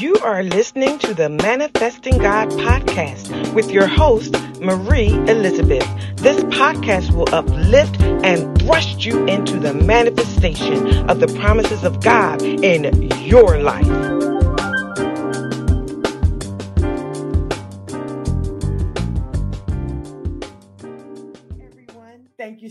You are listening to the Manifesting God podcast with your host, Marie Elizabeth. This podcast will uplift and thrust you into the manifestation of the promises of God in your life.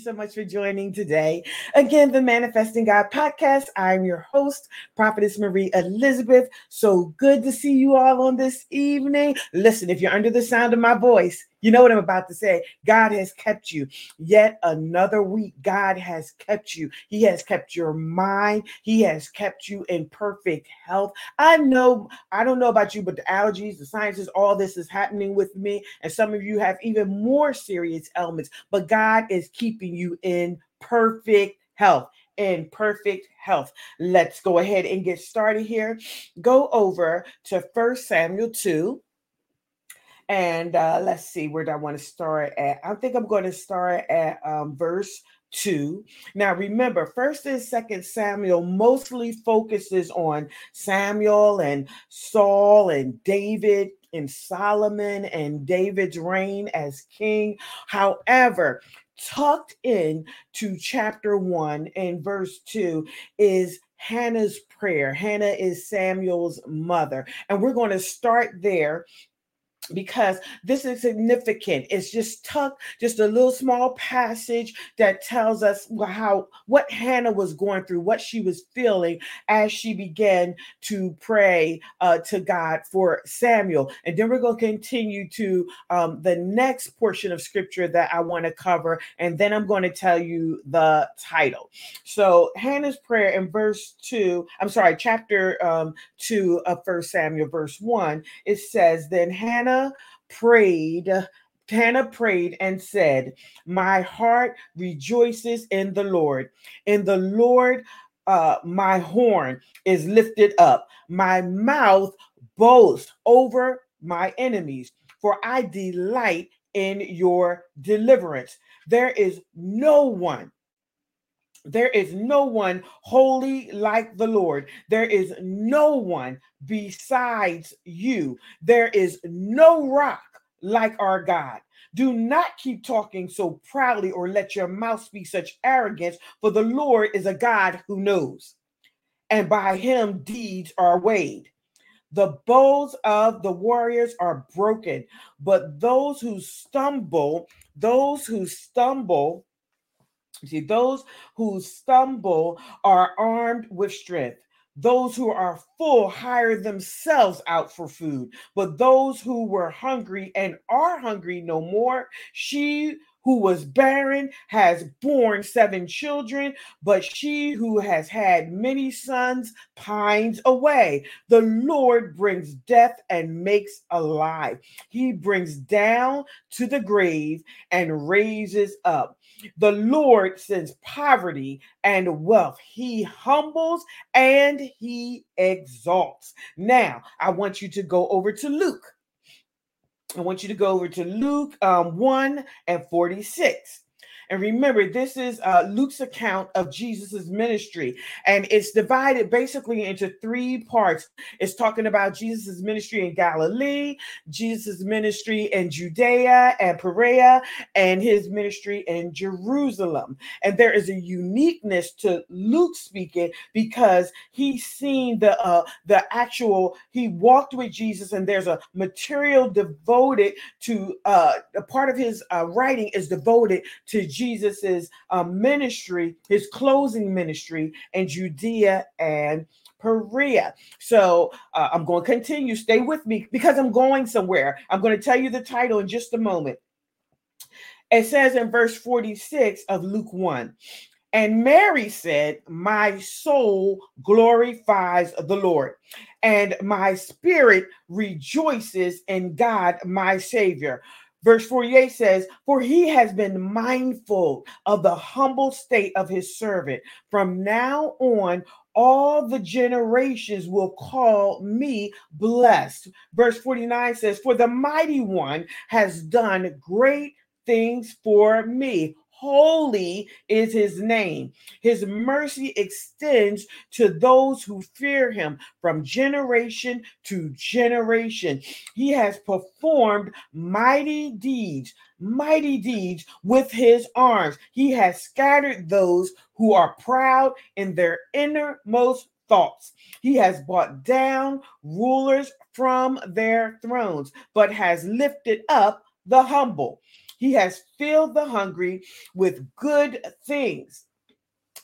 So much for joining today. Again, the Manifesting God podcast. I'm your host, Prophetess Marie Elizabeth. So good to see you all on this evening. Listen, if you're under the sound of my voice, you know what I'm about to say. God has kept you yet another week. God has kept you. He has kept your mind. He has kept you in perfect health. I know, I don't know about you, but the allergies, the sinuses, all this is happening with me. And some of you have even more serious ailments, but God is keeping you in perfect health in perfect health. Let's go ahead and get started here. Go over to First Samuel 2 and uh, let's see, where do I want to start at? I think I'm going to start at um, verse 2. Now remember, first and second Samuel mostly focuses on Samuel and Saul and David and Solomon and David's reign as king. However, tucked in to chapter 1 and verse 2 is Hannah's prayer. Hannah is Samuel's mother. And we're going to start there because this is significant. It's just tucked, just a little small passage that tells us how what Hannah was going through, what she was feeling as she began to pray uh, to God for Samuel. And then we're going to continue to um, the next portion of scripture that I want to cover, and then I'm going to tell you the title. So Hannah's prayer in verse two, I'm sorry, chapter um, two of First Samuel, verse one, it says, "Then Hannah." Prayed, Hannah prayed and said, My heart rejoices in the Lord. In the Lord, uh, my horn is lifted up. My mouth boasts over my enemies, for I delight in your deliverance. There is no one there is no one holy like the Lord. There is no one besides you. There is no rock like our God. Do not keep talking so proudly or let your mouth speak such arrogance, for the Lord is a God who knows, and by him deeds are weighed. The bows of the warriors are broken, but those who stumble, those who stumble, See, those who stumble are armed with strength. Those who are full hire themselves out for food. But those who were hungry and are hungry no more, she who was barren has borne seven children, but she who has had many sons pines away. The Lord brings death and makes alive. He brings down to the grave and raises up. The Lord sends poverty and wealth. He humbles and he exalts. Now, I want you to go over to Luke. I want you to go over to Luke um, 1 and 46. And remember, this is uh, Luke's account of Jesus's ministry, and it's divided basically into three parts. It's talking about Jesus's ministry in Galilee, Jesus's ministry in Judea and Perea, and his ministry in Jerusalem. And there is a uniqueness to Luke speaking because he's seen the uh, the actual. He walked with Jesus, and there's a material devoted to uh, a part of his uh, writing is devoted to Jesus's um, ministry, his closing ministry in Judea and Perea. So uh, I'm going to continue. Stay with me because I'm going somewhere. I'm going to tell you the title in just a moment. It says in verse 46 of Luke 1 and Mary said, My soul glorifies the Lord, and my spirit rejoices in God, my Savior. Verse 48 says, For he has been mindful of the humble state of his servant. From now on, all the generations will call me blessed. Verse 49 says, For the mighty one has done great things for me. Holy is his name. His mercy extends to those who fear him from generation to generation. He has performed mighty deeds, mighty deeds with his arms. He has scattered those who are proud in their innermost thoughts. He has brought down rulers from their thrones, but has lifted up the humble. He has filled the hungry with good things,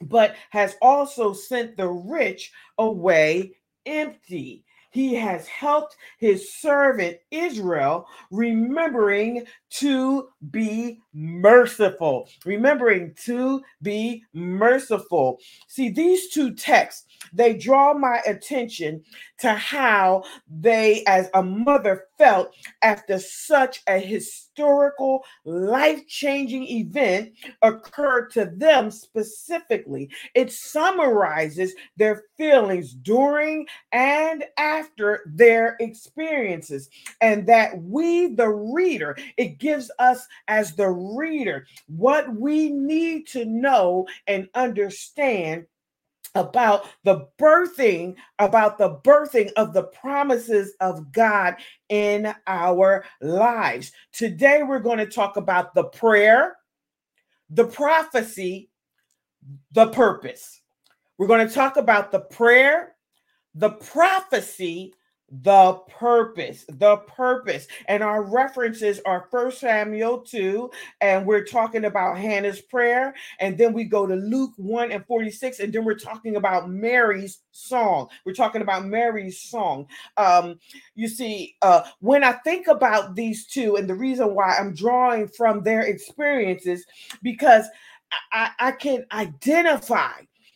but has also sent the rich away empty. He has helped his servant Israel, remembering to be merciful. Remembering to be merciful. See, these two texts, they draw my attention to how they, as a mother, felt after such a historical, life changing event occurred to them specifically. It summarizes their feelings during and after their experiences, and that we, the reader, it gives us as the reader what we need to know and understand about the birthing about the birthing of the promises of God in our lives. Today we're going to talk about the prayer, the prophecy, the purpose. We're going to talk about the prayer, the prophecy, the purpose the purpose. And our references are first samuel 2 and we're talking about hannah's prayer. And then we go to luke 1 and 46 and then we're talking about mary's song. We're talking about mary's song. Um you see uh when i think about these two and the reason why i'm drawing from their experiences because I, I can identify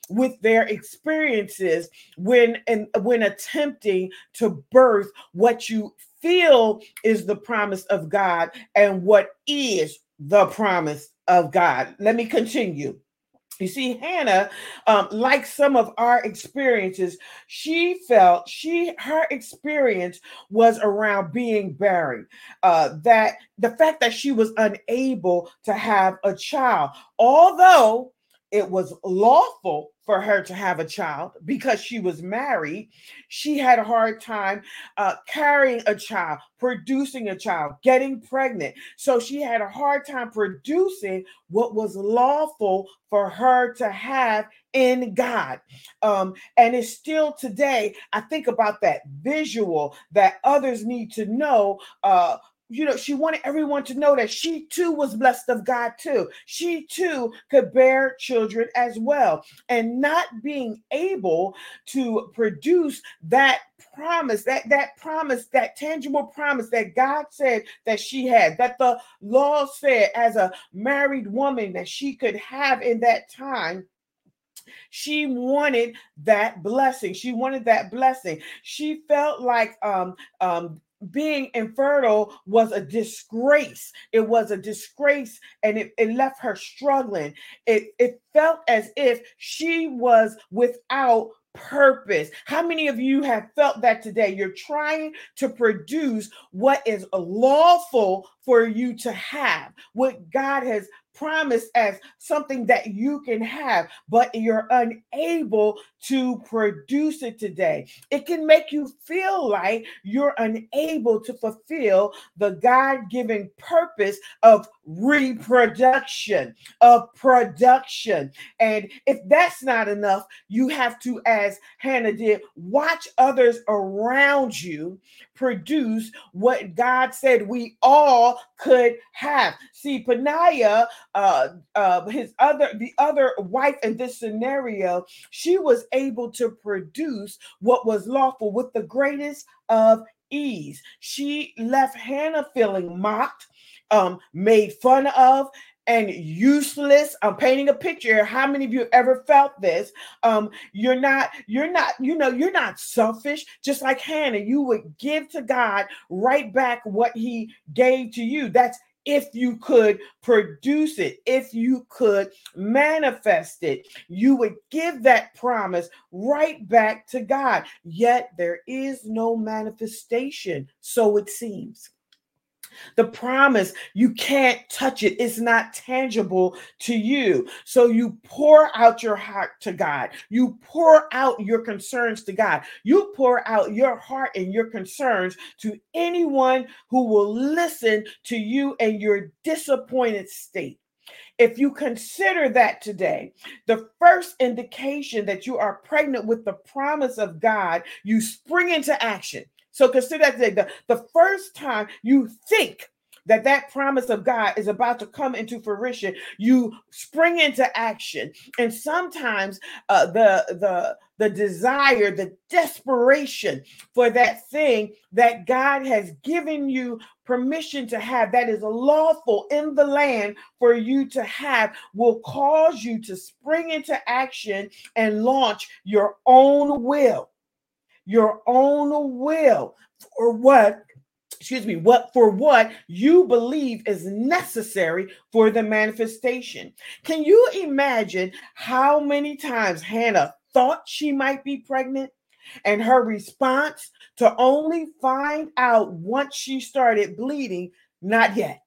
with their experiences when and when attempting to birth what you feel is the promise of God and what is the promise of God. Let me continue. You see, Hannah, um, like some of our experiences, she felt she her experience was around being barren. Uh, that the fact that she was unable to have a child, although it was lawful for her to have a child because she was married. She had a hard time uh, carrying a child, producing a child, getting pregnant. So she had a hard time producing what was lawful for her to have in God. Um, and it's still today, I think about that visual that others need to know. Uh, you know, she wanted everyone to know that she too was blessed of God too. She too could bear children as well. And not being able to produce that promise, that that promise, that tangible promise that God said that she had, that the law said as a married woman that she could have in that time she wanted that blessing she wanted that blessing she felt like um um being infertile was a disgrace. It was a disgrace and it, it left her struggling. It, it felt as if she was without purpose. How many of you have felt that today? You're trying to produce what is lawful for you to have, what God has promised as something that you can have, but you're unable to produce it today. It can make you feel like you're unable to fulfill the God given purpose of reproduction, of production. And if that's not enough, you have to, as Hannah did, watch others around you produce what God said we all could have. See, Peninnah, uh, uh, his other, the other wife in this scenario, she was able to produce what was lawful with the greatest of ease. She left Hannah feeling mocked, um, made fun of, and useless. I'm painting a picture. How many of you ever felt this? Um, you're not, you're not, you know, you're not selfish. Just like Hannah, you would give to God right back what He gave to you. That's if you could produce it, if you could manifest it, you would give that promise right back to God. Yet there is no manifestation, so it seems. The promise you can't touch it. It's not tangible to you. So you pour out your heart to god. You pour out your concerns to god. You pour out your heart and your concerns to anyone who will listen to you and your disappointed state. If you consider that today, the first indication that you are pregnant with the promise of God, you spring into action. So consider that today. The, the first time you think that that promise of God is about to come into fruition, you spring into action. And sometimes uh, the the the desire, the desperation for that thing that God has given you permission to have, that is lawful in the land for you to have, will cause you to spring into action and launch your own will. Your own will for what excuse me, what for what you believe is necessary for the manifestation. Can you imagine how many times Hannah thought she might be pregnant? And her response to only find out once she started bleeding, not yet,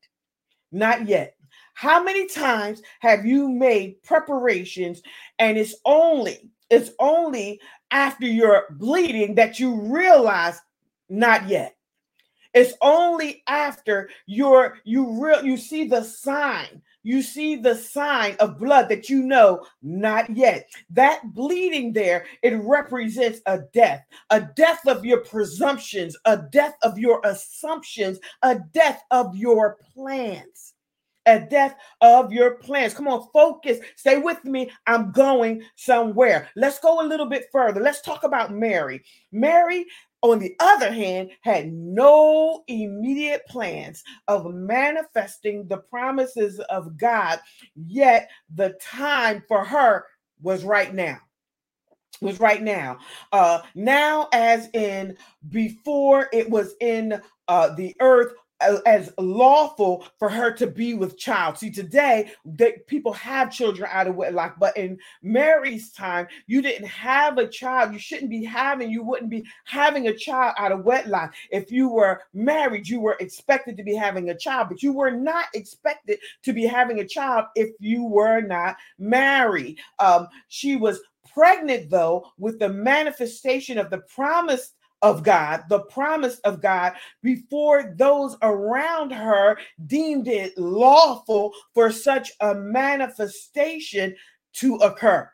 not yet. How many times have you made preparations and it's only it's only after you're bleeding that you realize not yet it's only after you're you real you see the sign. You see the sign of blood that you know not yet. That bleeding there, it represents a death, a death of your presumptions, a death of your assumptions, a death of your plans a death of your plans. Come on, focus. Stay with me. I'm going somewhere. Let's go a little bit further. Let's talk about Mary. Mary on the other hand, had no immediate plans of manifesting the promises of God, yet the time for her was right now. Was right now. Uh, now, as in before, it was in uh, the earth as lawful for her to be with child. See, today they, people have children out of wedlock, but in Mary's time, you didn't have a child. You shouldn't be having, you wouldn't be having a child out of wedlock. If you were married, you were expected to be having a child, but you were not expected to be having a child if you were not married. Um, she was pregnant, though, with the manifestation of the promise of God, the promise of God, before those around her deemed it lawful for such a manifestation to occur.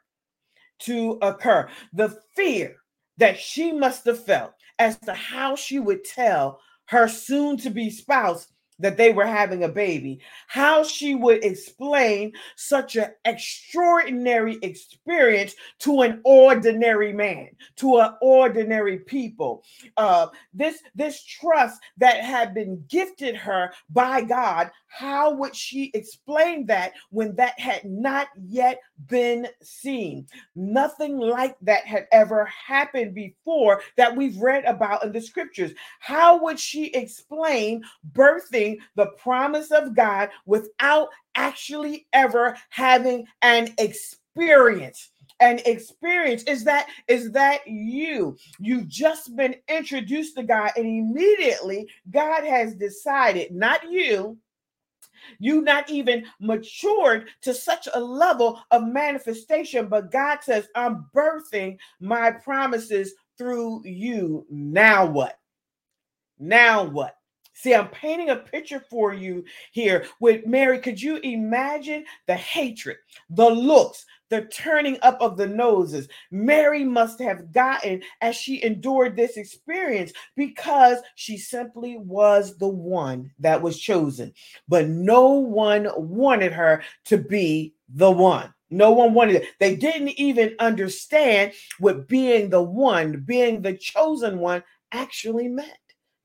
To occur. The fear that she must have felt as to how she would tell her soon to be spouse that they were having a baby, how she would explain such an extraordinary experience to an ordinary man, to an ordinary people. Uh, this this trust that had been gifted her by God, how would she explain that when that had not yet been seen? Nothing like that had ever happened before that we've read about in the scriptures. How would she explain birthing? the promise of God without actually ever having an experience an experience is that is that you you've just been introduced to god and immediately god has decided not you you not even matured to such a level of manifestation but god says i'm birthing my promises through you. Now what? Now what? See, I'm painting a picture for you here with Mary. Could you imagine the hatred, the looks, the turning up of the noses Mary must have gotten as she endured this experience because she simply was the one that was chosen. But no one wanted her to be the one. No one wanted it. They didn't even understand what being the one, being the chosen one actually meant.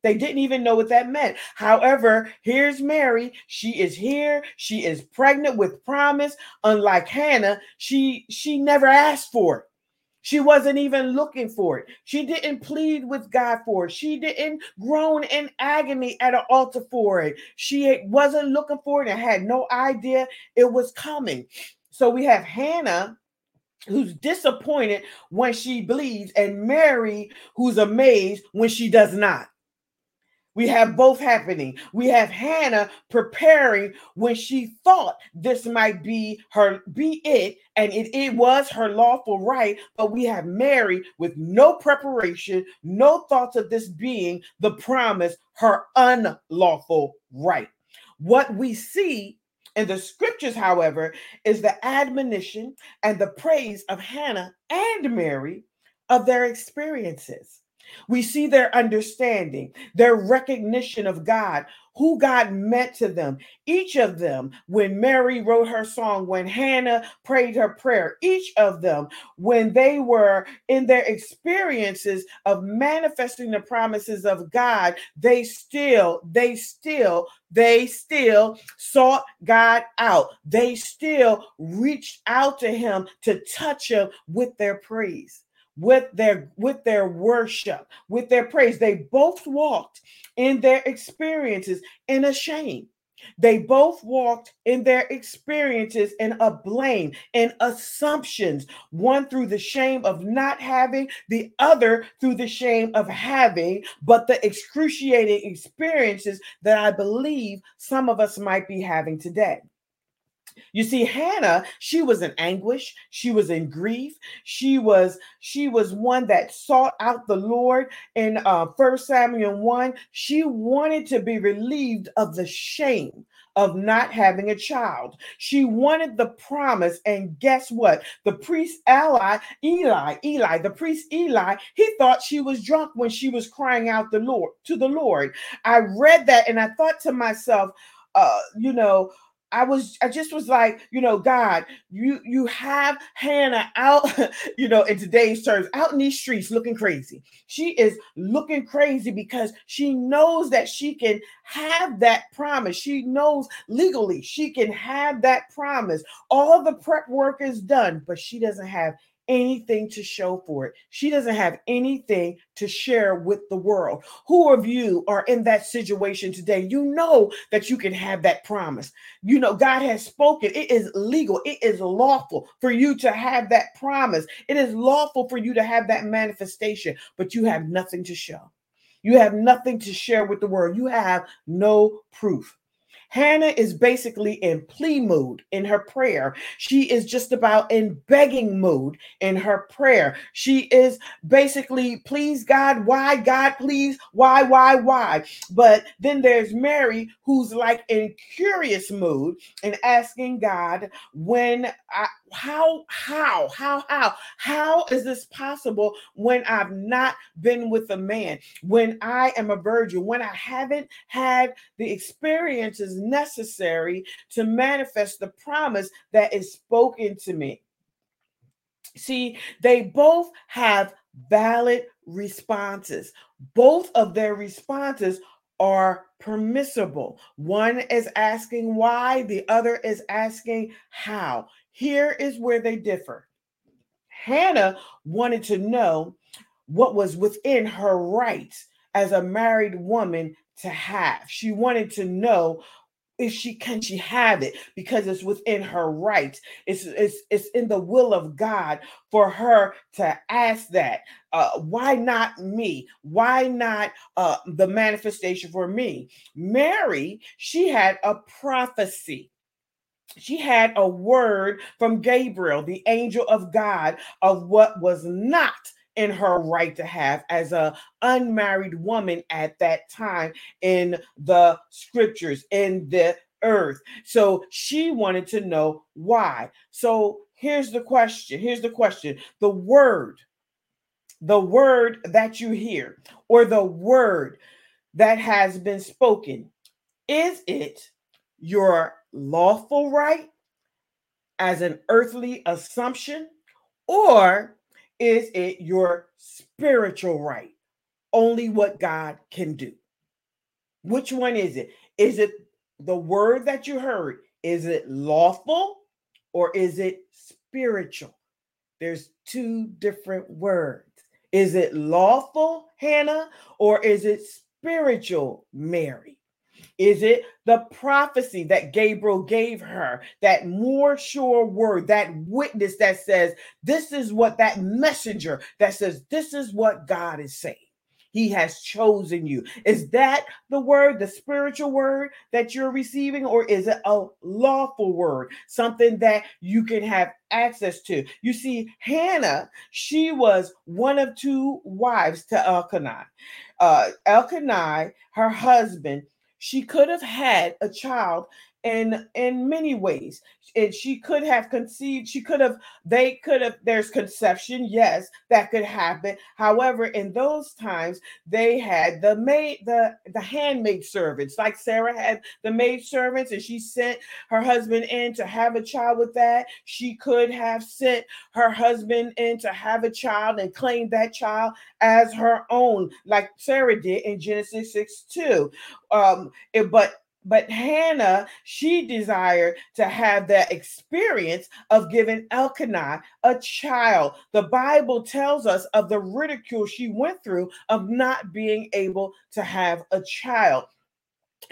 They didn't even know what that meant. However, here's Mary. She is here. She is pregnant with promise. Unlike Hannah, she she never asked for it. She wasn't even looking for it. She didn't plead with God for it. She didn't groan in agony at an altar for it. She wasn't looking for it and had no idea it was coming. So we have Hannah who's disappointed when she bleeds and Mary who's amazed when she does not. We have both happening. We have Hannah preparing when she thought this might be her be it, and it, it was her lawful right. But we have Mary with no preparation, no thoughts of this being the promise, her unlawful right. What we see in the scriptures, however, is the admonition and the praise of Hannah and Mary of their experiences. We see their understanding, their recognition of God, who God meant to them. Each of them, when Mary wrote her song, when Hannah prayed her prayer, each of them, when they were in their experiences of manifesting the promises of God, they still, they still, they still sought God out. They still reached out to Him to touch Him with their praise with their with their worship with their praise. They both walked in their experiences in a shame. They both walked in their experiences in a blame and assumptions. One through the shame of not having the other through the shame of having. But the excruciating experiences that i believe some of us might be having today you see, Hannah, she was in anguish, she was in grief, she was she was one that sought out the Lord in uh First Samuel 1. She wanted to be relieved of the shame of not having a child. She wanted the promise, and guess what? The priest Eli, Eli, Eli, the priest Eli, he thought she was drunk when she was crying out the Lord to the Lord. I read that and I thought to myself, uh, you know, I was I just was like, you know, God, you you have Hannah out, you know, in today's terms, out in these streets looking crazy. She is looking crazy because she knows that she can have that promise. She knows legally she can have that promise. All the prep work is done, but she doesn't have anything to show for it. She doesn't have anything to share with the world. Who of you are in that situation today? You know that you can have that promise. You know, God has spoken. It is legal, it is lawful for you to have that promise. It is lawful for you to have that manifestation, but you have nothing to show. You have nothing to share with the world. You have no proof. Hannah is basically in plea mood in her prayer. She is just about in begging mood in her prayer. She is basically, please God, why God, please, why, why, why. But then there's Mary who's like in curious mood and asking God, when I, how, how, how, how, how is this possible when I've not been with a man, when I am a virgin, when I haven't had the experiences necessary to manifest the promise that is spoken to me? See, they both have valid responses. Both of their responses are permissible. One is asking why, the other is asking how. Here is where they differ. Hannah wanted to know what was within her rights as a married woman to have. She wanted to know if she can she have it? Because it's within her rights. It's it's it's in the will of god for her to ask that. Uh why not me? Why not uh the manifestation for me? Mary she had a prophecy. She had a word from Gabriel, the angel of God, of what was not in her right to have as a unmarried woman at that time in the scriptures in the earth. So she wanted to know why. So here's the question here's the question. The word the word that you hear or the word that has been spoken is it your lawful right as an earthly assumption, or is it your spiritual right? Only what God can do. Which one is it? Is it the word that you heard? Is it lawful or is it spiritual? There's two different words. Is it lawful, Hannah, or is it spiritual, Mary? Is it the prophecy that Gabriel gave her, that more sure word, that witness that says, This is what that messenger that says, This is what God is saying? He has chosen you. Is that the word, the spiritual word that you're receiving, or is it a lawful word, something that you can have access to? You see, Hannah, she was one of two wives to Elkanah. Uh, Elkanah, her husband, she could have had a child in in many ways. And she could have conceived she could have they could have there's conception yes that could happen. However in those times they had the maid the the handmaid servants. Like sarah had the maid servants and she sent her husband in to have a child with that. She could have sent her husband in to have a child and claim that child as her own like sarah did in genesis 6 2 um it, but but Hannah, she desired to have that experience of giving Elkanah a child. The Bible tells us of the ridicule she went through of not being able to have a child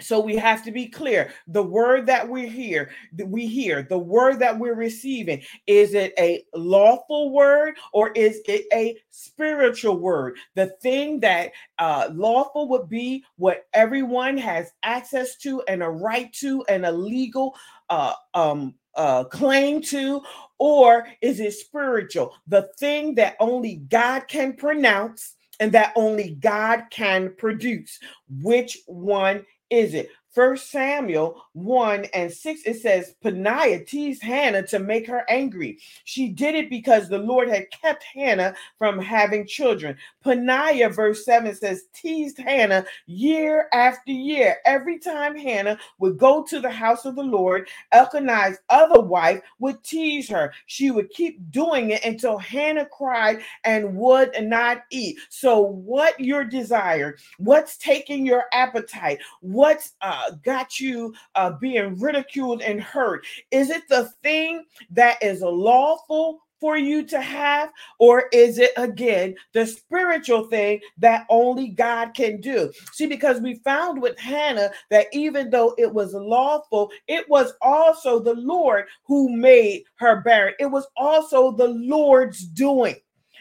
so we have to be clear the word that we hear we hear the word that we're receiving is it a lawful word or is it a spiritual word the thing that uh, lawful would be what everyone has access to and a right to and a legal uh, um, uh, claim to, or is it spiritual? The thing that only God can pronounce and that only God can produce. Which one is it? First Samuel 1 and 6, it says, Peninnah teased Hannah to make her angry. She did it because the Lord had kept Hannah from having children. Peninnah, verse 7 says, teased Hannah year after year. Every time Hannah would go to the house of the Lord, Elkanah's other wife would tease her. She would keep doing it until Hannah cried and would not eat. So, what your desire, what's taking your appetite, what's uh, got you uh, being ridiculed and hurt? Is it the thing that is lawful for you to have? Or is it again the spiritual thing that only God can do? See, because we found with Hannah that even though it was lawful, it was also the Lord who made her barren, it was also the Lord's doing.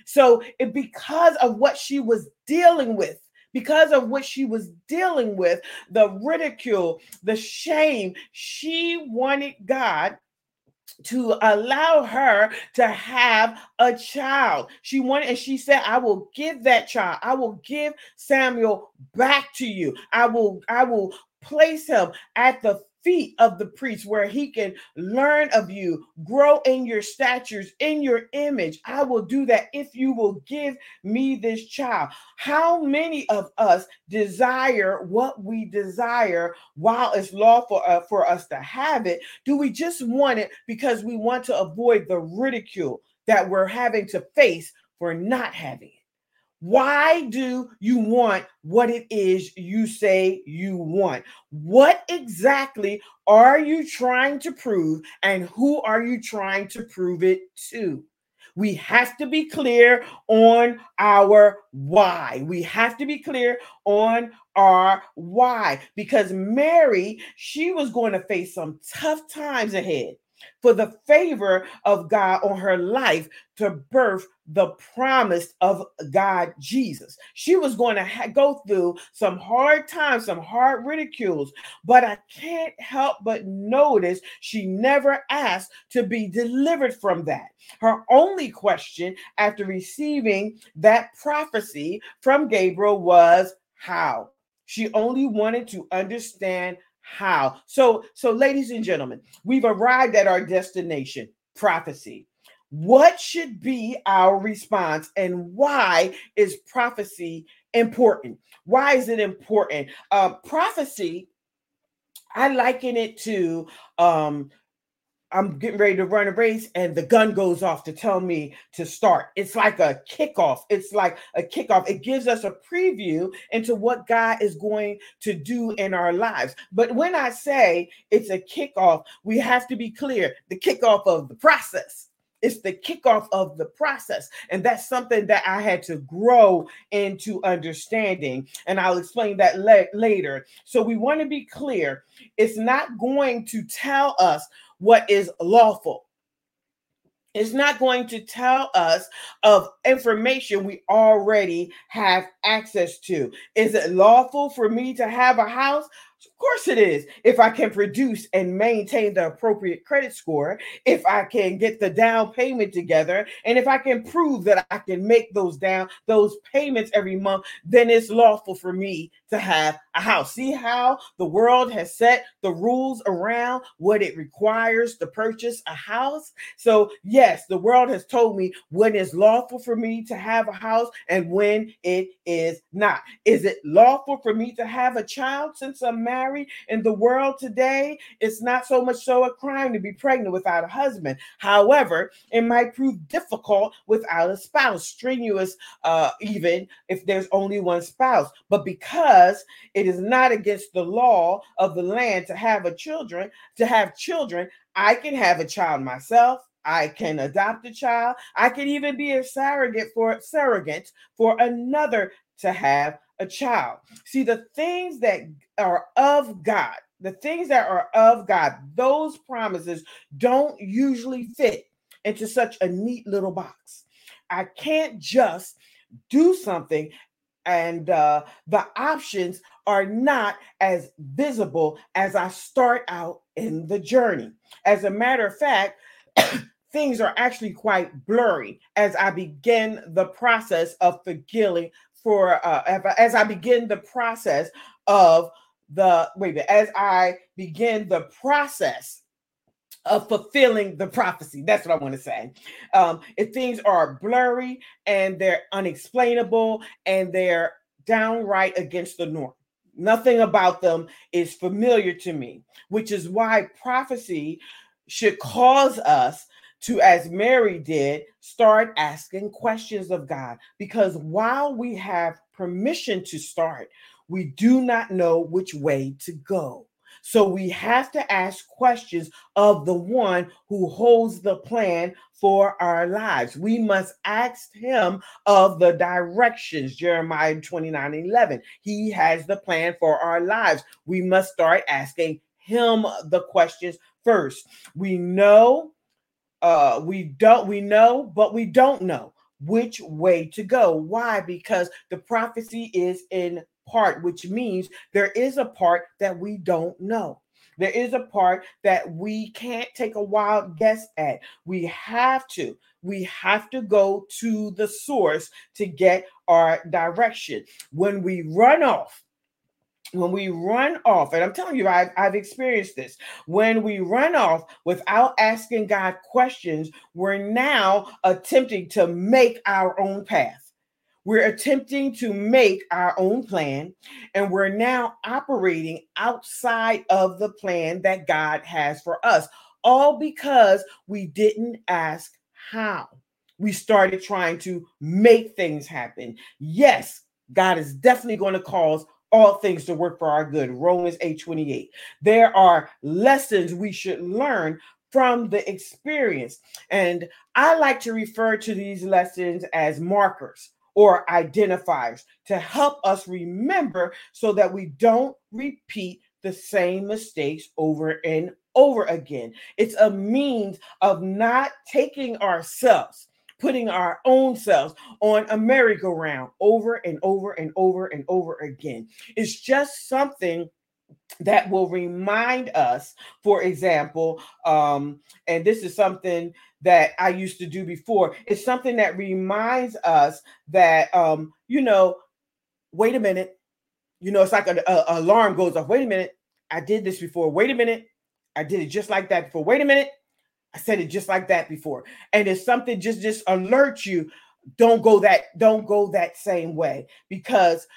So, it, because of what she was dealing with, because of what she was dealing with the ridicule, the shame. She wanted God to allow her to have a child. She wanted, and she said, I will give that child, I will give Samuel back to you. I will, I will place him at the feet of the priest where he can learn of you, grow in your statures, in your image. I will do that if you will give me this child. How many of us desire what we desire while it's lawful uh, for us to have it? Do we just want it because we want to avoid the ridicule that we're having to face for not having it? Why do you want what it is you say you want? What exactly are you trying to prove, and who are you trying to prove it to? We have to be clear on our why. We have to be clear on our why because Mary, she was going to face some tough times ahead for the favor of God on her life to birth the promise of God Jesus. She was going to ha- go through some hard times, some hard ridicules, but I can't help but notice she never asked to be delivered from that. Her only question after receiving that prophecy from Gabriel was how. She only wanted to understand how. So, so ladies and gentlemen, we've arrived at our destination, prophecy. What should be our response and why is prophecy important? Why is it important? Uh, prophecy, I liken it to um, I'm getting ready to run a race and the gun goes off to tell me to start. It's like a kickoff. It's like a kickoff. It gives us a preview into what God is going to do in our lives. But when I say it's a kickoff, we have to be clear the kickoff of the process. It's the kickoff of the process. And that's something that I had to grow into understanding. And I'll explain that le- later. So we want to be clear it's not going to tell us what is lawful. it's not going to tell us of information we already have access to. Is it lawful for me to have a house? Of course it is. If I can produce and maintain the appropriate credit score, if I can get the down payment together, and if I can prove that I can make those down those payments every month, then it's lawful for me to have a house. See how the world has set the rules around what it requires to purchase a house? So, yes, the world has told me when it's lawful for me to have a house and when it is not. Is it lawful for me to have a child since I'm married? In the world today, it's not so much so a crime to be pregnant without a husband. However, it might prove difficult without a spouse, strenuous, uh, even if there's only one spouse. But because it is not against the law of the land to have a children, to have children, I can have a child myself. I can adopt a child. I can even be a surrogate for surrogate for another to have a child. See, the things that are of God, the things that are of God, those promises don't usually fit into such a neat little box. I can't just do something and uh, the options are not as visible as I start out in the journey. As a matter of fact, things are actually quite blurry as I begin the process of forgiving for uh, as I begin the process of the wait as I begin the process of fulfilling the prophecy. That's what I want to say. Um, if things are blurry and they're unexplainable and they're downright against the norm, nothing about them is familiar to me, which is why prophecy should cause us to, as Mary did, start asking questions of God. Because while we have permission to start, we do not know which way to go. So we have to ask questions of the one who holds the plan for our lives. We must ask him of the directions, Jeremiah 29 11. He has the plan for our lives. We must start asking him the questions first. We know uh we don't we know but we don't know which way to go why because the prophecy is in part, which means there is a part that we don't know. There is a part that we can't take a wild guess at. We have to. We have to go to the source to get our direction. When we run off, when we run off, and I'm telling you, I've, I've experienced this. When we run off without asking God questions, we're now attempting to make our own path. We're attempting to make our own plan, and we're now operating outside of the plan that God has for us, all because we didn't ask how. We started trying to make things happen. Yes, God is definitely going to cause all things to work for our good. Romans 8 28. There are lessons we should learn from the experience. And I like to refer to these lessons as markers or identifiers to help us remember so that we don't repeat the same mistakes over and over again. It's a means of not taking ourselves, putting our own selves on a merry-go-round over and over and over and over again. It's just something that will remind us, for example, um, and this is something that I used to do before. It's something that reminds us that, um, you know, wait a minute. You know, it's like an alarm goes off. Wait a minute. I did this before. Wait a minute. I did it just like that before. Wait a minute. I said it just like that before. And if something just just alert you. Don't go that don't go that same way because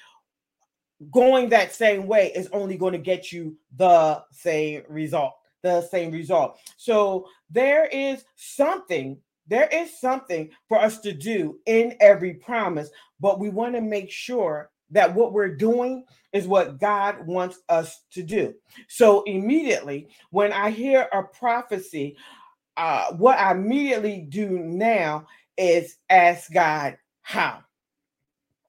going that same way is only going to get you the same result the same result so there is something there is something for us to do in every promise but we want to make sure that what we're doing is what God wants us to do. So immediately when I hear a prophecy, uh, what I immediately do now is ask God how,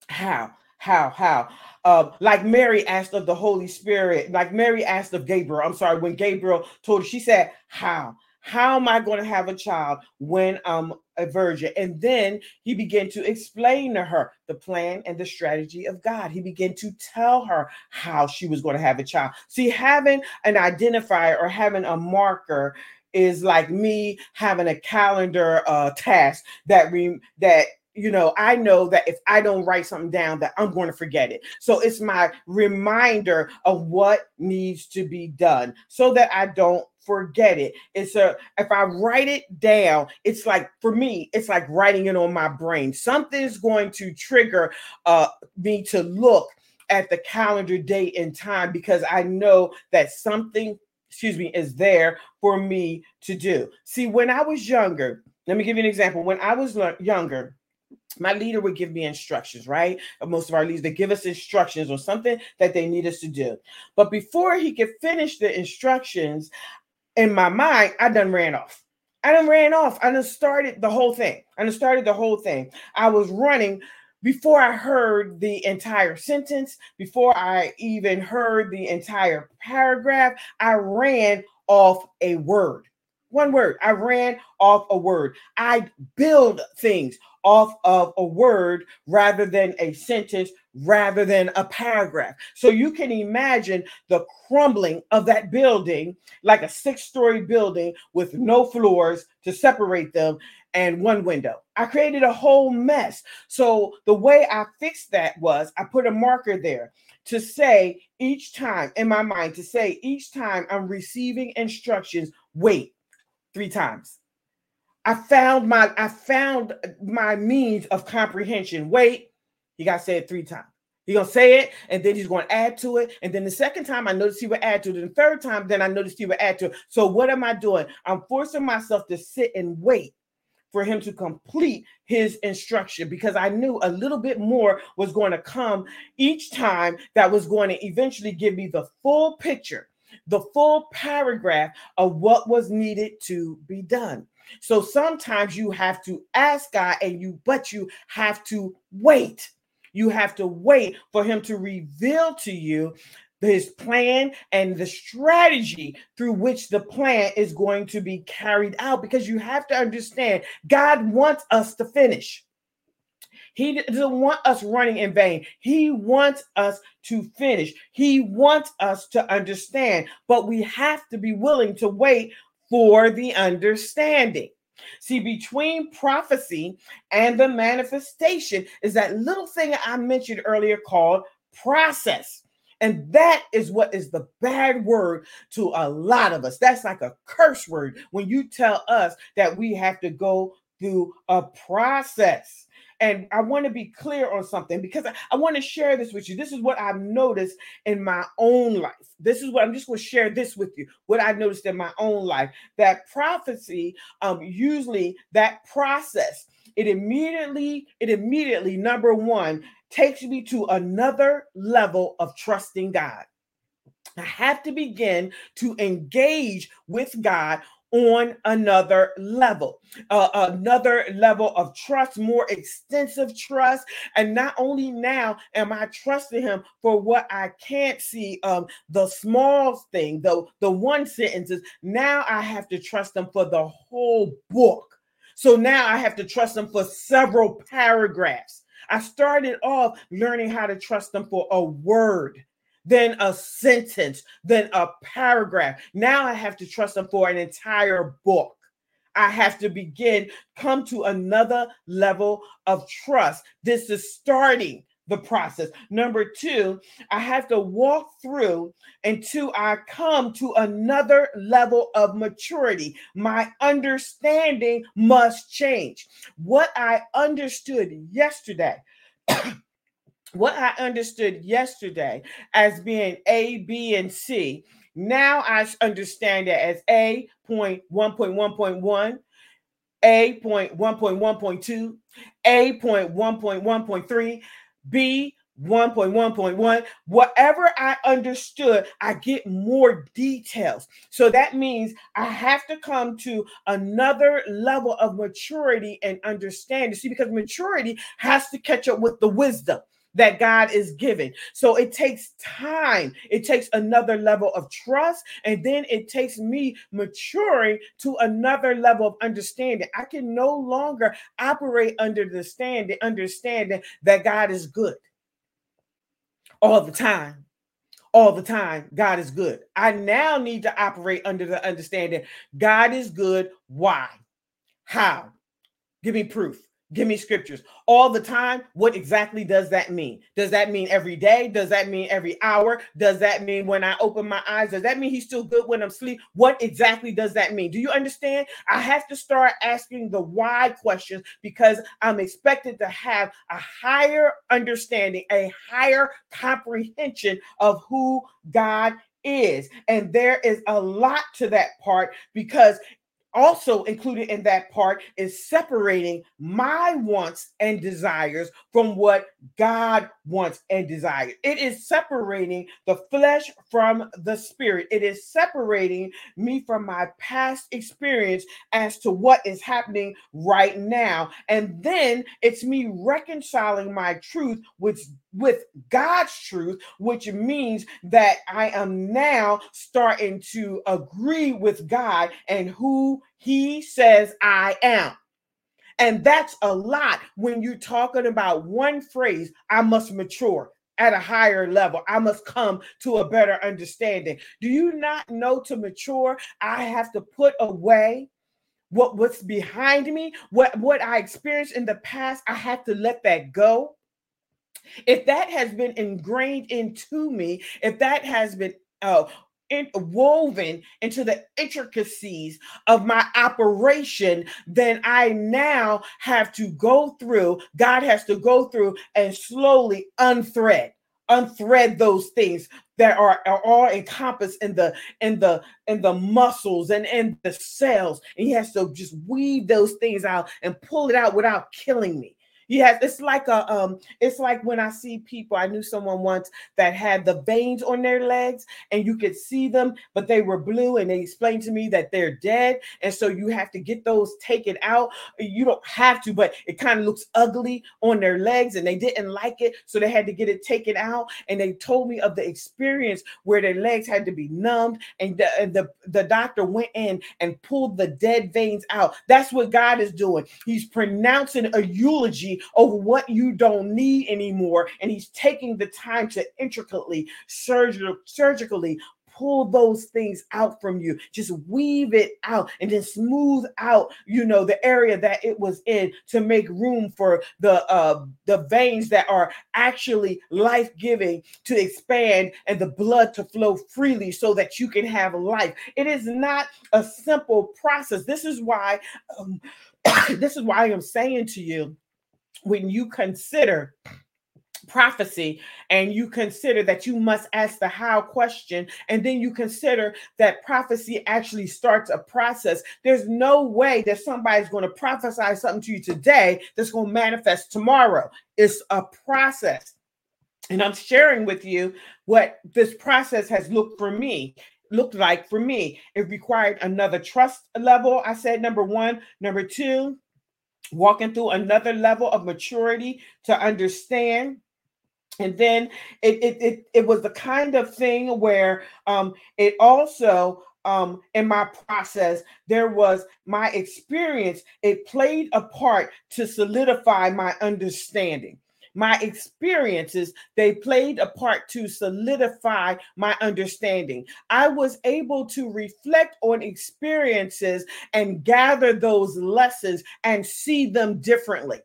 how, how, how. Uh, like Mary asked of the Holy Spirit, like Mary asked of Gabriel. I'm sorry, when Gabriel told her, she said, How? How am I going to have a child when I'm a virgin? And then he began to explain to her the plan and the strategy of God. He began to tell her how she was going to have a child. See, having an identifier or having a marker is like me having a calendar uh, task that re- that you know, I know that if I don't write something down, that I'm going to forget it. So it's my reminder of what needs to be done so that I don't forget it. It's a if I write it down, it's like for me, it's like writing it on my brain. Something's going to trigger uh me to look at the calendar date and time because I know that something, excuse me, is there for me to do. See, when I was younger, let me give you an example. When I was younger, my leader would give me instructions, right? Uh, most of our leaders, they give us instructions or something that they need us to do. But before he could finish the instructions, in my mind, I done ran off. I done ran off. I done started the whole thing. I done started the whole thing. I was running before I heard the entire sentence, before I even heard the entire paragraph, I ran off a word. One word. I ran off a word. I build things off of a word rather than a sentence, rather than a paragraph. So you can imagine the crumbling of that building, like a six story building with no floors to separate them and one window. I created a whole mess. So the way I fixed that was I put a marker there to say each time in my mind, to say each time I'm receiving instructions, wait three times I found my I found my means of comprehension. Wait, he got it three times. He's gonna say it, and then he's gonna add to it. And then the second time I noticed he would add to it. And the third time, then I noticed he would add to it. So what am I doing? I'm forcing myself to sit and wait for him to complete his instruction because I knew a little bit more was going to come each time that was going to eventually give me the full picture, the full paragraph of what was needed to be done. So sometimes you have to ask God and you, but you have to wait. You have to wait for him to reveal to you his plan and the strategy through which the plan is going to be carried out because you have to understand God wants us to finish. He doesn't want us running in vain. He wants us to finish. He wants us to understand, but we have to be willing to wait for the understanding. See, between prophecy and the manifestation is that little thing I mentioned earlier called process. And that is what is the bad word to a lot of us. That's like a curse word when you tell us that we have to go through a process. And I want to be clear on something because I, I want to share this with you. This is what I've noticed in my own life. This is what I'm just going to share this with you. What I've noticed in my own life that prophecy, um, usually that process, it immediately, it immediately, number one, takes me to another level of trusting God. I have to begin to engage with God on another level, uh, another level of trust, more extensive trust. And not only now am I trusting him for what I can't see, um, the small thing, the, the one sentences, now I have to trust him for the whole book. So now I have to trust him for several paragraphs. I started off learning how to trust them for a word then a sentence, then a paragraph. Now I have to trust them for an entire book. I have to begin, come to another level of trust. This is starting the process. Number two, I have to walk through until I come to another level of maturity. My understanding must change. What I understood yesterday what I understood yesterday as being A, B, and C, now I understand it as A point one point one point one, A point one point one point two, A point one point one point three, B 1.1.1 whatever i understood i get more details. So that means i have to come to another level of maturity and understanding. See because maturity has to catch up with the wisdom that God is giving. So it takes time. It takes another level of trust. And then it takes me maturing to another level of understanding. I can no longer operate under the standing, understanding that God is good all the time. All the time, God is good. I now need to operate under the understanding God is good. Why? How? Give me proof. Give me scriptures all the time. What exactly does that mean? Does that mean every day? Does that mean every hour? Does that mean when I open my eyes? Does that mean he's still good when I'm asleep? What exactly does that mean? Do you understand? I have to start asking the why questions because I'm expected to have a higher understanding, a higher comprehension of who God is. And there is a lot to that part because also included in that part is separating my wants and desires from what God wants and desires. It is separating the flesh from the spirit. It is separating me from my past experience as to what is happening right now. And then it's me reconciling my truth with with God's truth, which means that I am now starting to agree with God and who He says I am. And that's a lot when you're talking about one phrase, I must mature at a higher level. I must come to a better understanding. Do you not know to mature, I have to put away what what's behind me, what what I experienced in the past, I have to let that go. If that has been ingrained into me, if that has been uh, in, woven into the intricacies of my operation, then I now have to go through, God has to go through and slowly unthread unthread those things that are, are all encompassed in the in the in the muscles and in the cells. And he has to just weave those things out and pull it out without killing me Yes, it's like a um, it's like when I see people. I knew someone once that had the veins on their legs, and you could see them, but they were blue, and they explained to me that they're dead, and so you have to get those taken out. You don't have to, but it kind of looks ugly on their legs, and they didn't like it, so they had to get it taken out. And they told me of the experience where their legs had to be numbed, and the and the, the doctor went in and pulled the dead veins out. That's what God is doing. He's pronouncing a eulogy over what you don't need anymore. And he's taking the time to intricately, surgical, surgically pull those things out from you. Just weave it out and then smooth out you know the area that it was in to make room for the uh the veins that are actually life-giving to expand and the blood to flow freely so that you can have life. It is not a simple process. This is why um, this is why i'm saying to you when you consider prophecy and you consider that you must ask the how question and then you consider that prophecy actually starts a process there's no way that somebody's going to prophesy something to you today that's going to manifest tomorrow. It's a process. And i'm sharing with you what this process has looked for me looked like for me. It required another trust level i said number one. Number two walking through another level of maturity to understand. And then it it it, it was the kind of thing where um it also um in my process there was my experience. It played a part to solidify my understanding my experiences, they played a part to solidify my understanding. I was able to reflect on experiences and gather those lessons and see them differently.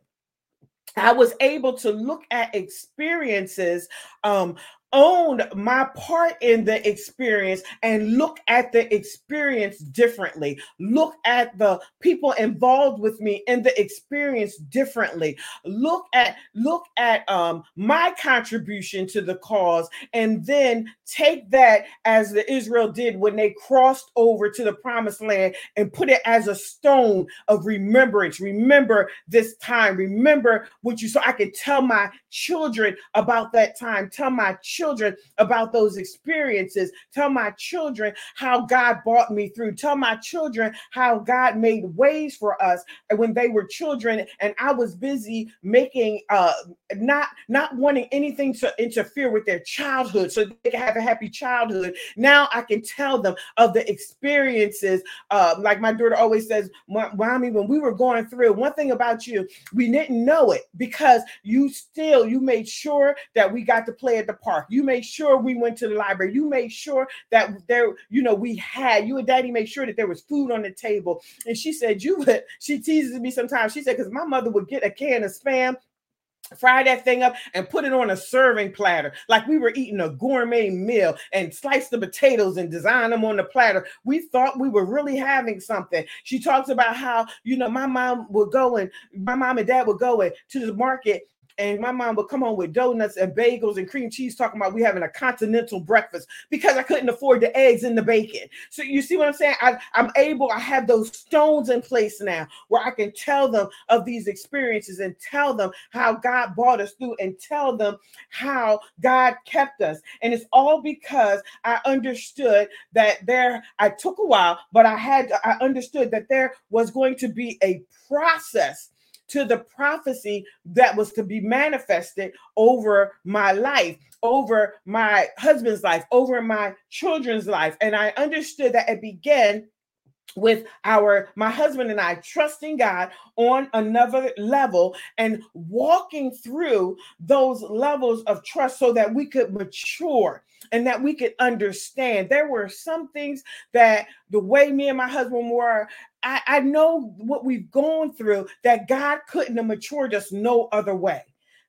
I was able to look at experiences um, owned my part in the experience and look at the experience differently. Look at the people involved with me in the experience differently. Look at look at um, my contribution to the cause, and then take that as the Israel did when they crossed over to the promised land and put it as a stone of remembrance. Remember this time. Remember what you saw. I can tell my children about that time. Tell my children children about those experiences. Tell my children how God brought me through. Tell my children how God made ways for us when they were children and I was busy making uh not not wanting anything to interfere with their childhood so they can have a happy childhood. Now I can tell them of the experiences uh like my daughter always says, "Mommy, when we were going through, one thing about you, we didn't know it because you still you made sure that we got to play at the park. You made sure we went to the library. You made sure that there, you know, we had you and daddy made sure that there was food on the table. And she said, You would, she teases me sometimes. She said, because my mother would get a can of spam fry that thing up and put it on a serving platter like we were eating a gourmet meal and slice the potatoes and design them on the platter we thought we were really having something she talks about how you know my mom would go and my mom and dad would go and to the market and my mom would come home with donuts and bagels and cream cheese, talking about we having a continental breakfast because I couldn't afford the eggs and the bacon. So you see what I'm saying? I, I'm able, I have those stones in place now where I can tell them of these experiences and tell them how God brought us through and tell them how God kept us. And it's all because I understood that there, I took a while, but I had, I understood that there was going to be a process to the prophecy that was to be manifested over my life, over my husband's life, over my children's life. And I understood that it began with our my husband and I trusting God on another level and walking through those levels of trust so that we could mature and that we could understand. There were some things that the way me and my husband were, I, I know what we've gone through that God couldn't have matured us no other way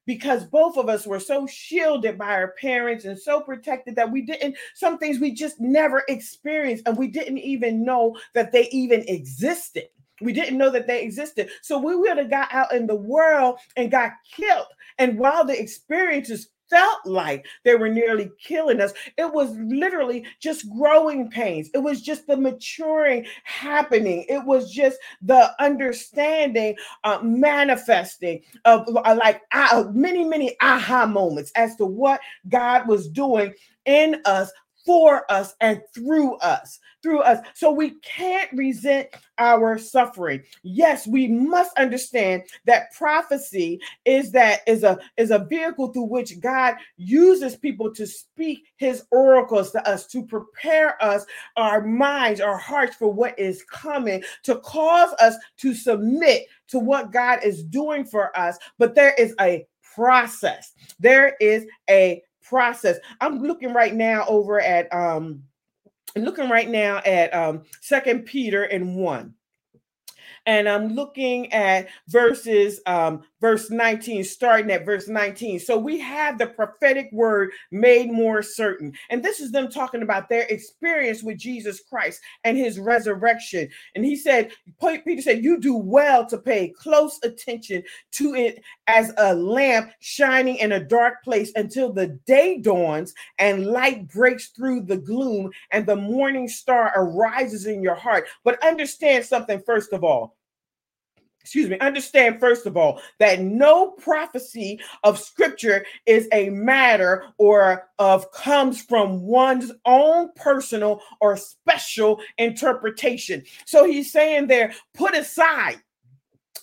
because both of us were so shielded by our parents and so protected that we didn't some things we just never experienced and we didn't even know that they even existed. We didn't know that they existed. So we would have got out in the world and got killed. And while the experiences felt like they were nearly killing us. It was literally just growing pains. It was just the maturing happening. It was just the understanding uh, manifesting of uh, like uh, many, many aha moments as to what God was doing in us for us and through us through us. So we can't resent our suffering. Yes we must understand that prophecy is that is a is a vehicle through which god uses people to speak his oracles to us to prepare us our minds our hearts for what is coming to cause us to submit to what god is doing for us. But there is a process. There is a process. I'm looking right now over at um looking right now at um second Peter and one and I'm looking at verses um, verse 19, starting at verse 19. So we have the prophetic word made more certain. And this is them talking about their experience with Jesus Christ and his resurrection. And he said, Peter said, You do well to pay close attention to it as a lamp shining in a dark place until the day dawns and light breaks through the gloom and the morning star arises in your heart. But understand something, first of all excuse me, understand first of all that no prophecy of scripture is a matter or of comes from one's own personal or special interpretation. So he's saying there, put aside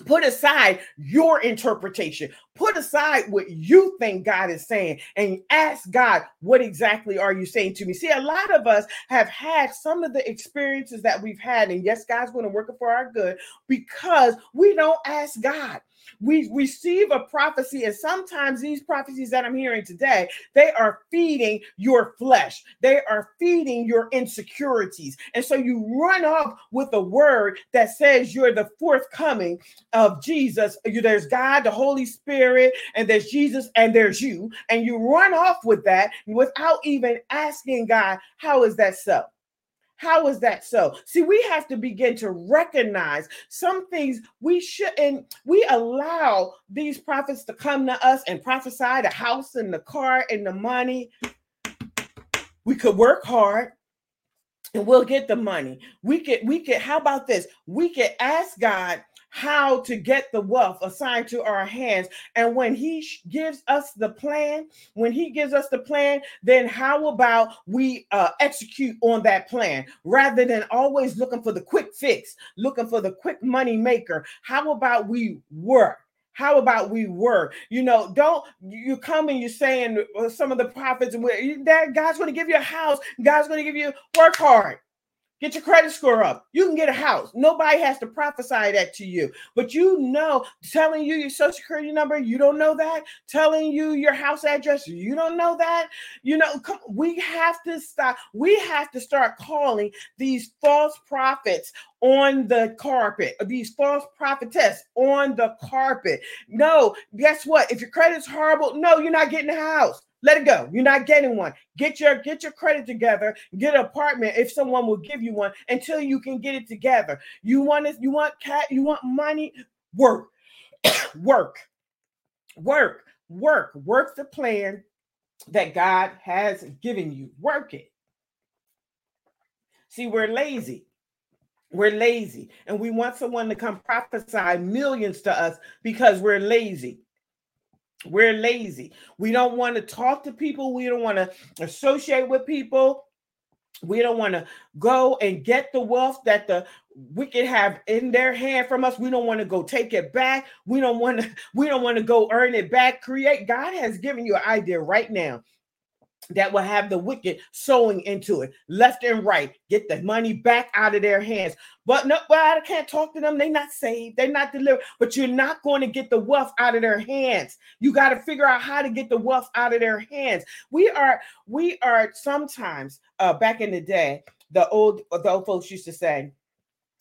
Put aside your interpretation. Put aside what you think God is saying and ask God, what exactly are you saying to me? See, a lot of us have had some of the experiences that we've had, and yes, God's going to work it for our good because we don't ask God we receive a prophecy, and sometimes these prophecies that I'm hearing today, they are feeding your flesh, they are feeding your insecurities. And so you run off with a word that says you're the forthcoming of Jesus. There's God, the Holy Spirit, and there's Jesus, and there's you. And you run off with that without even asking God, How is that so? How is that so? See, we have to begin to recognize some things we shouldn't, we allow these prophets to come to us and prophesy the house and the car and the money. We could work hard and we'll get the money. We could, we could, how about this? We could ask God how to get the wealth assigned to our hands. And when He gives us the plan, when He gives us the plan, then how about we uh, execute on that plan rather than always looking for the quick fix, looking for the quick money maker? How about we work? How about we work? You know, don't you come and you're saying uh, some of the prophets and that God's going to give you a house, God's going to give you work hard. Get your credit score up. You can get a house. Nobody has to prophesy that to you. But you know, telling you your social security number, you don't know that. Telling you your house address, you don't know that. You know, we have to stop. We have to start calling these false prophets on the carpet, these false prophetess on the carpet. No, guess what? If your credit's horrible, no, you're not getting a house. Let it go. You're not getting one. Get your get your credit together. Get an apartment if someone will give you one until you can get it together. You want it, you want cat, you want money, work. work. Work. Work. Work the plan that God has given you. Work it. See, we're lazy. We're lazy and we want someone to come prophesy millions to us because we're lazy. We're lazy. We don't want to talk to people. We don't want to associate with people. We don't want to go and get the wealth that the wicked have in their hand from us. We don't want to go take it back. We don't want to, we don't want to go earn it back. Create. God has given you an idea right now that will have the wicked sowing into it. Left and right get the money back out of their hands. But no but i can't talk to them. They're not saved. They're not delivered. But you're not going to get the wealth out of their hands. You got to figure out how to get the wealth out of their hands. We are we are sometimes uh back in the day the old the old folks used to say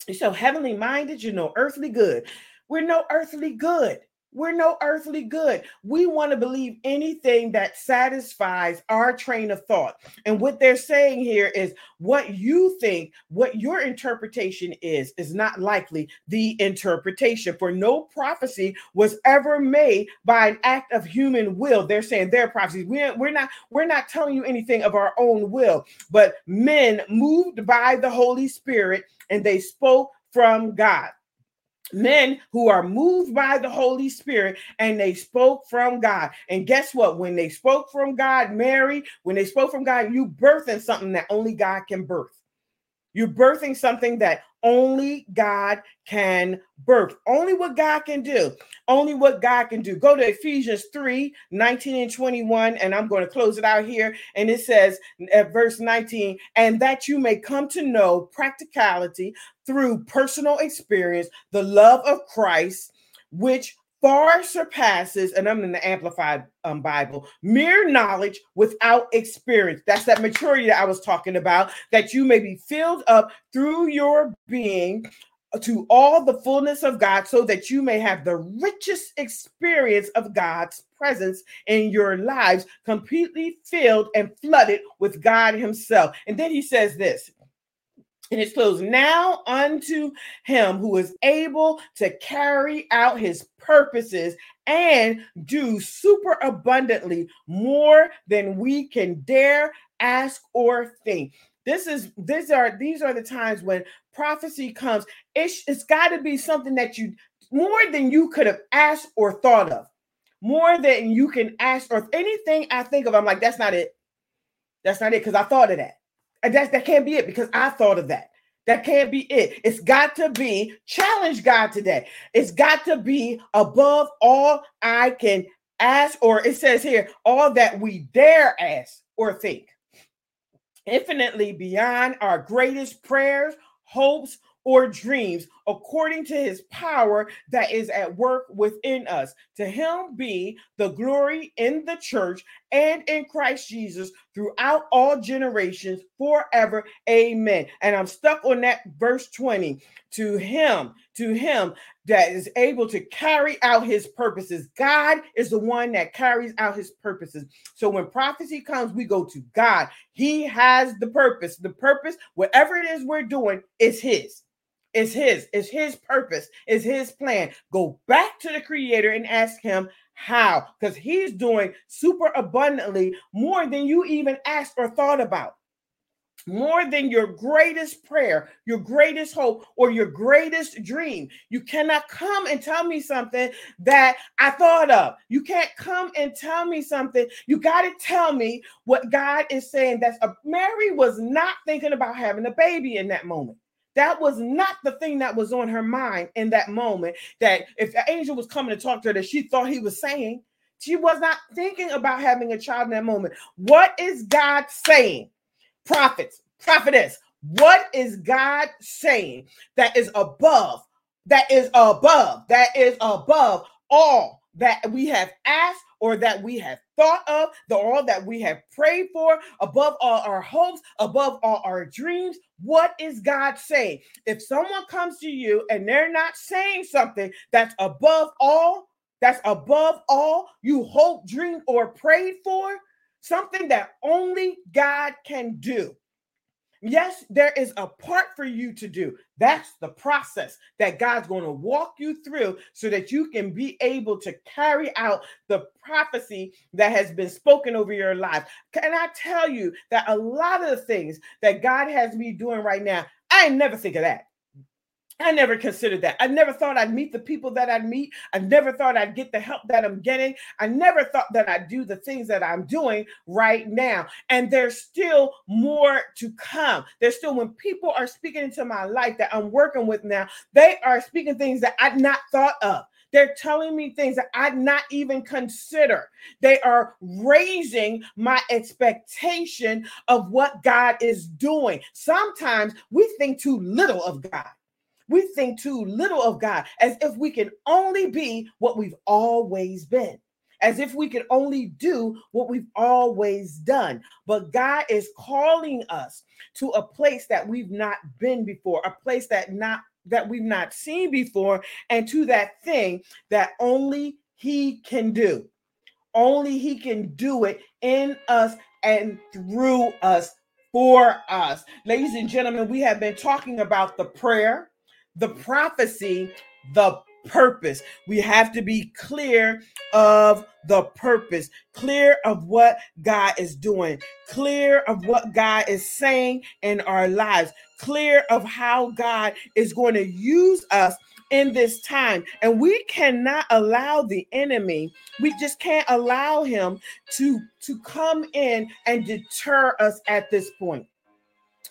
you're so heavenly minded you're no earthly good. We're no earthly good we're no earthly good. We want to believe anything that satisfies our train of thought. And what they're saying here is what you think, what your interpretation is, is not likely the interpretation. For no prophecy was ever made by an act of human will. They're saying their prophecies. We're, not we're not telling you anything of our own will, but men moved by the Holy Spirit and they spoke from God men who are moved by the Holy Spirit and they spoke from God. And guess what? When they spoke from God, Mary, when they spoke from God, you birthing something that only God can birth. You're birthing something that only God can birth. Only what God can do. Only what God can do. Go to Ephesians 3 19 and 21, and I'm going to close it out here. And it says at verse 19, and that you may come to know practicality through personal experience, the love of Christ, which far surpasses, and I'm in the Amplified um, Bible, mere knowledge without experience. That's that maturity that I was talking about, that you may be filled up through your being to all the fullness of God, so that you may have the richest experience of God's presence in your lives, completely filled and flooded with God Himself. And then He says this and it's closed now unto him who is able to carry out his purposes and do super abundantly more than we can dare ask or think. This is these are these are the times when prophecy comes. It's, it's got to be something that you more than you could have asked or thought of. More than you can ask or anything i think of i'm like that's not it. That's not it because i thought of that and that's that can't be it because I thought of that. That can't be it. It's got to be challenge God today. It's got to be above all I can ask, or it says here, all that we dare ask or think. Infinitely beyond our greatest prayers, hopes, or dreams according to his power that is at work within us. To him be the glory in the church and in Christ Jesus throughout all generations forever. Amen. And I'm stuck on that verse 20. To him, to him that is able to carry out his purposes. God is the one that carries out his purposes. So when prophecy comes, we go to God. He has the purpose. The purpose, whatever it is we're doing, is his. It's his, it's his purpose, it's his plan. Go back to the creator and ask him how, because he's doing super abundantly more than you even asked or thought about. more than your greatest prayer, your greatest hope, or your greatest dream. You cannot come and tell me something that I thought of. You can't come and tell me something. You got to tell me what God is saying. That's a Mary was not thinking about having a baby in that moment. That was not the thing that was on her mind in that moment. That if the angel was coming to talk to her, that she thought he was saying, she was not thinking about having a child in that moment. What is God saying? prophets, prophetess, what is God saying that is above, that is above, that is above all that we have asked or that we have thought of, the all that we have prayed for, above all our hopes, above all our dreams. What is God saying? If someone comes to you and they're not saying something that's above all, that's above all you hope, dream, or prayed for, something that only God can do. Yes, there is a part for you to do. That's the process that God's going to walk you through so that you can be able to carry out the prophecy that has been spoken over your life. Can I tell you that a lot of the things that God has me doing right now, I never think of that. I never considered that. I never thought I'd meet the people that I'd meet. I never thought I'd get the help that I'm getting. I never thought that I'd do the things that I'm doing right now. And there's still more to come. There's still, when people are speaking into my life that I'm working with now, they are speaking things that I'd not thought of. They're telling me things that I'd not even consider. They are raising my expectation of what God is doing. Sometimes we think too little of God we think too little of God, as if we can only be what we've always been, as if we can only do what we've always done. But God is calling us to a place that we've not been before, a place that not that we've not seen before, and to that thing that only He can do. Only He can do it in us and through us for us. Ladies and gentlemen, we have been talking about the prayer the prophecy, the purpose. We have to be clear of the purpose, clear of what God is doing, clear of what God is saying in our lives, clear of how God is going to use us in this time. And we cannot allow the enemy, we just can't allow him to to come in and deter us at this point.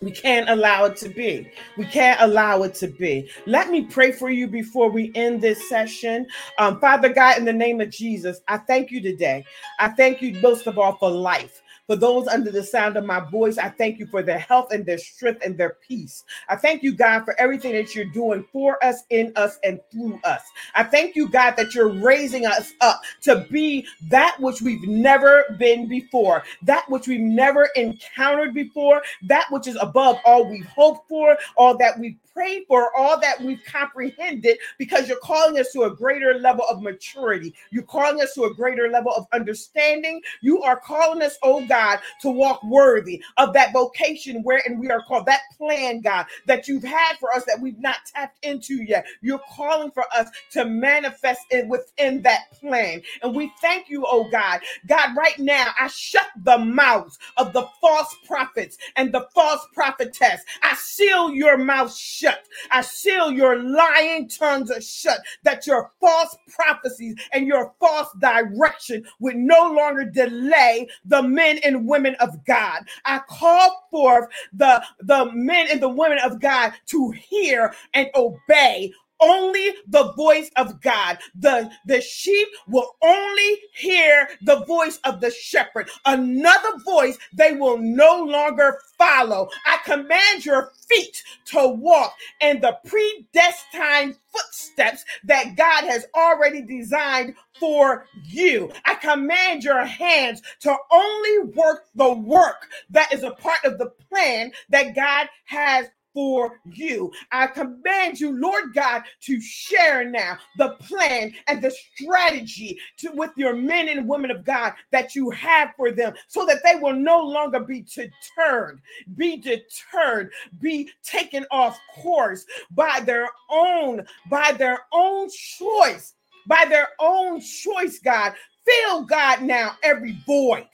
We can't allow it to be. We can't allow it to be. Let me pray for you before we end this session. Um, Father God, in the name of Jesus, I thank you today. I thank you most of all for life. For those under the sound of my voice, I thank you for their health and their strength and their peace. I thank you, God, for everything that you're doing for us, in us, and through us. I thank you, God, that you're raising us up to be that which we've never been before, that which we've never encountered before, that which is above all we've hoped for, all that we've prayed for, all that we've comprehended, because you're calling us to a greater level of maturity. You're calling us to a greater level of understanding. You are calling us, oh God, to walk worthy of that vocation wherein we are called, that plan, God, that you've had for us that we've not tapped into yet. You're calling for us to manifest it within that plan. And we thank you, oh God. God, right now, I shut the mouths of the false prophets and the false prophetess. I seal your mouth shut shut. I seal your lying tongues are shut, that your false prophecies and your false direction would no longer delay the men and women of God. I call forth the, the men and the women of God to hear and obey only the voice of God. The, the sheep will only hear the voice of the shepherd. Another voice they will no longer follow. I command your feet to walk in the predestined footsteps that God has already designed for you. I command your hands to only work the work that is a part of the plan that God has for you. I command you, Lord God, to share now the plan and the strategy to, with your men and women of God that you have for them so that they will no longer be deterred, be deterred, be taken off course by their own, by their own choice, by their own choice, God. Fill God now every void.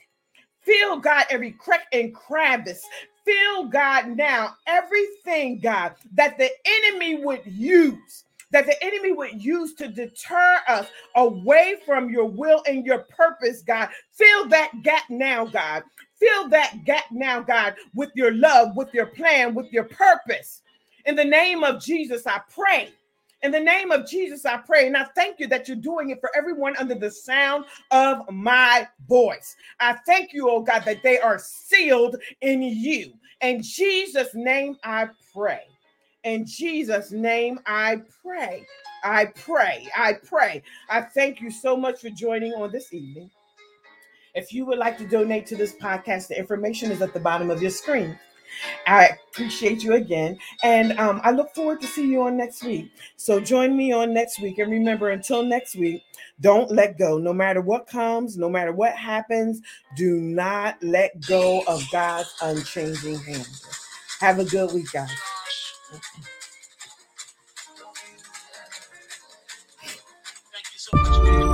Fill God every crack and crevice Fill God now everything, God, that the enemy would use that the enemy would use to deter us away from your will and your purpose, God. Fill that gap now, God. Fill that gap now, God, with your love, with your plan, with your purpose. In the name of Jesus, I pray. In the name of Jesus, I pray. And I thank you that you're doing it for everyone under the sound of my voice. I thank you, oh God, that they are sealed in you. In Jesus' name, I pray. In Jesus' name, I pray. I pray. I pray. I thank you so much for joining on this evening. If you would like to donate to this podcast, the information is at the bottom of your screen. I appreciate you again. And um, I look forward to see you on next week. So join me on next week. And remember, until next week, don't let go. No matter what comes, no matter what happens, do not let go of God's unchanging hand. Have a good week, guys. Thank you so much.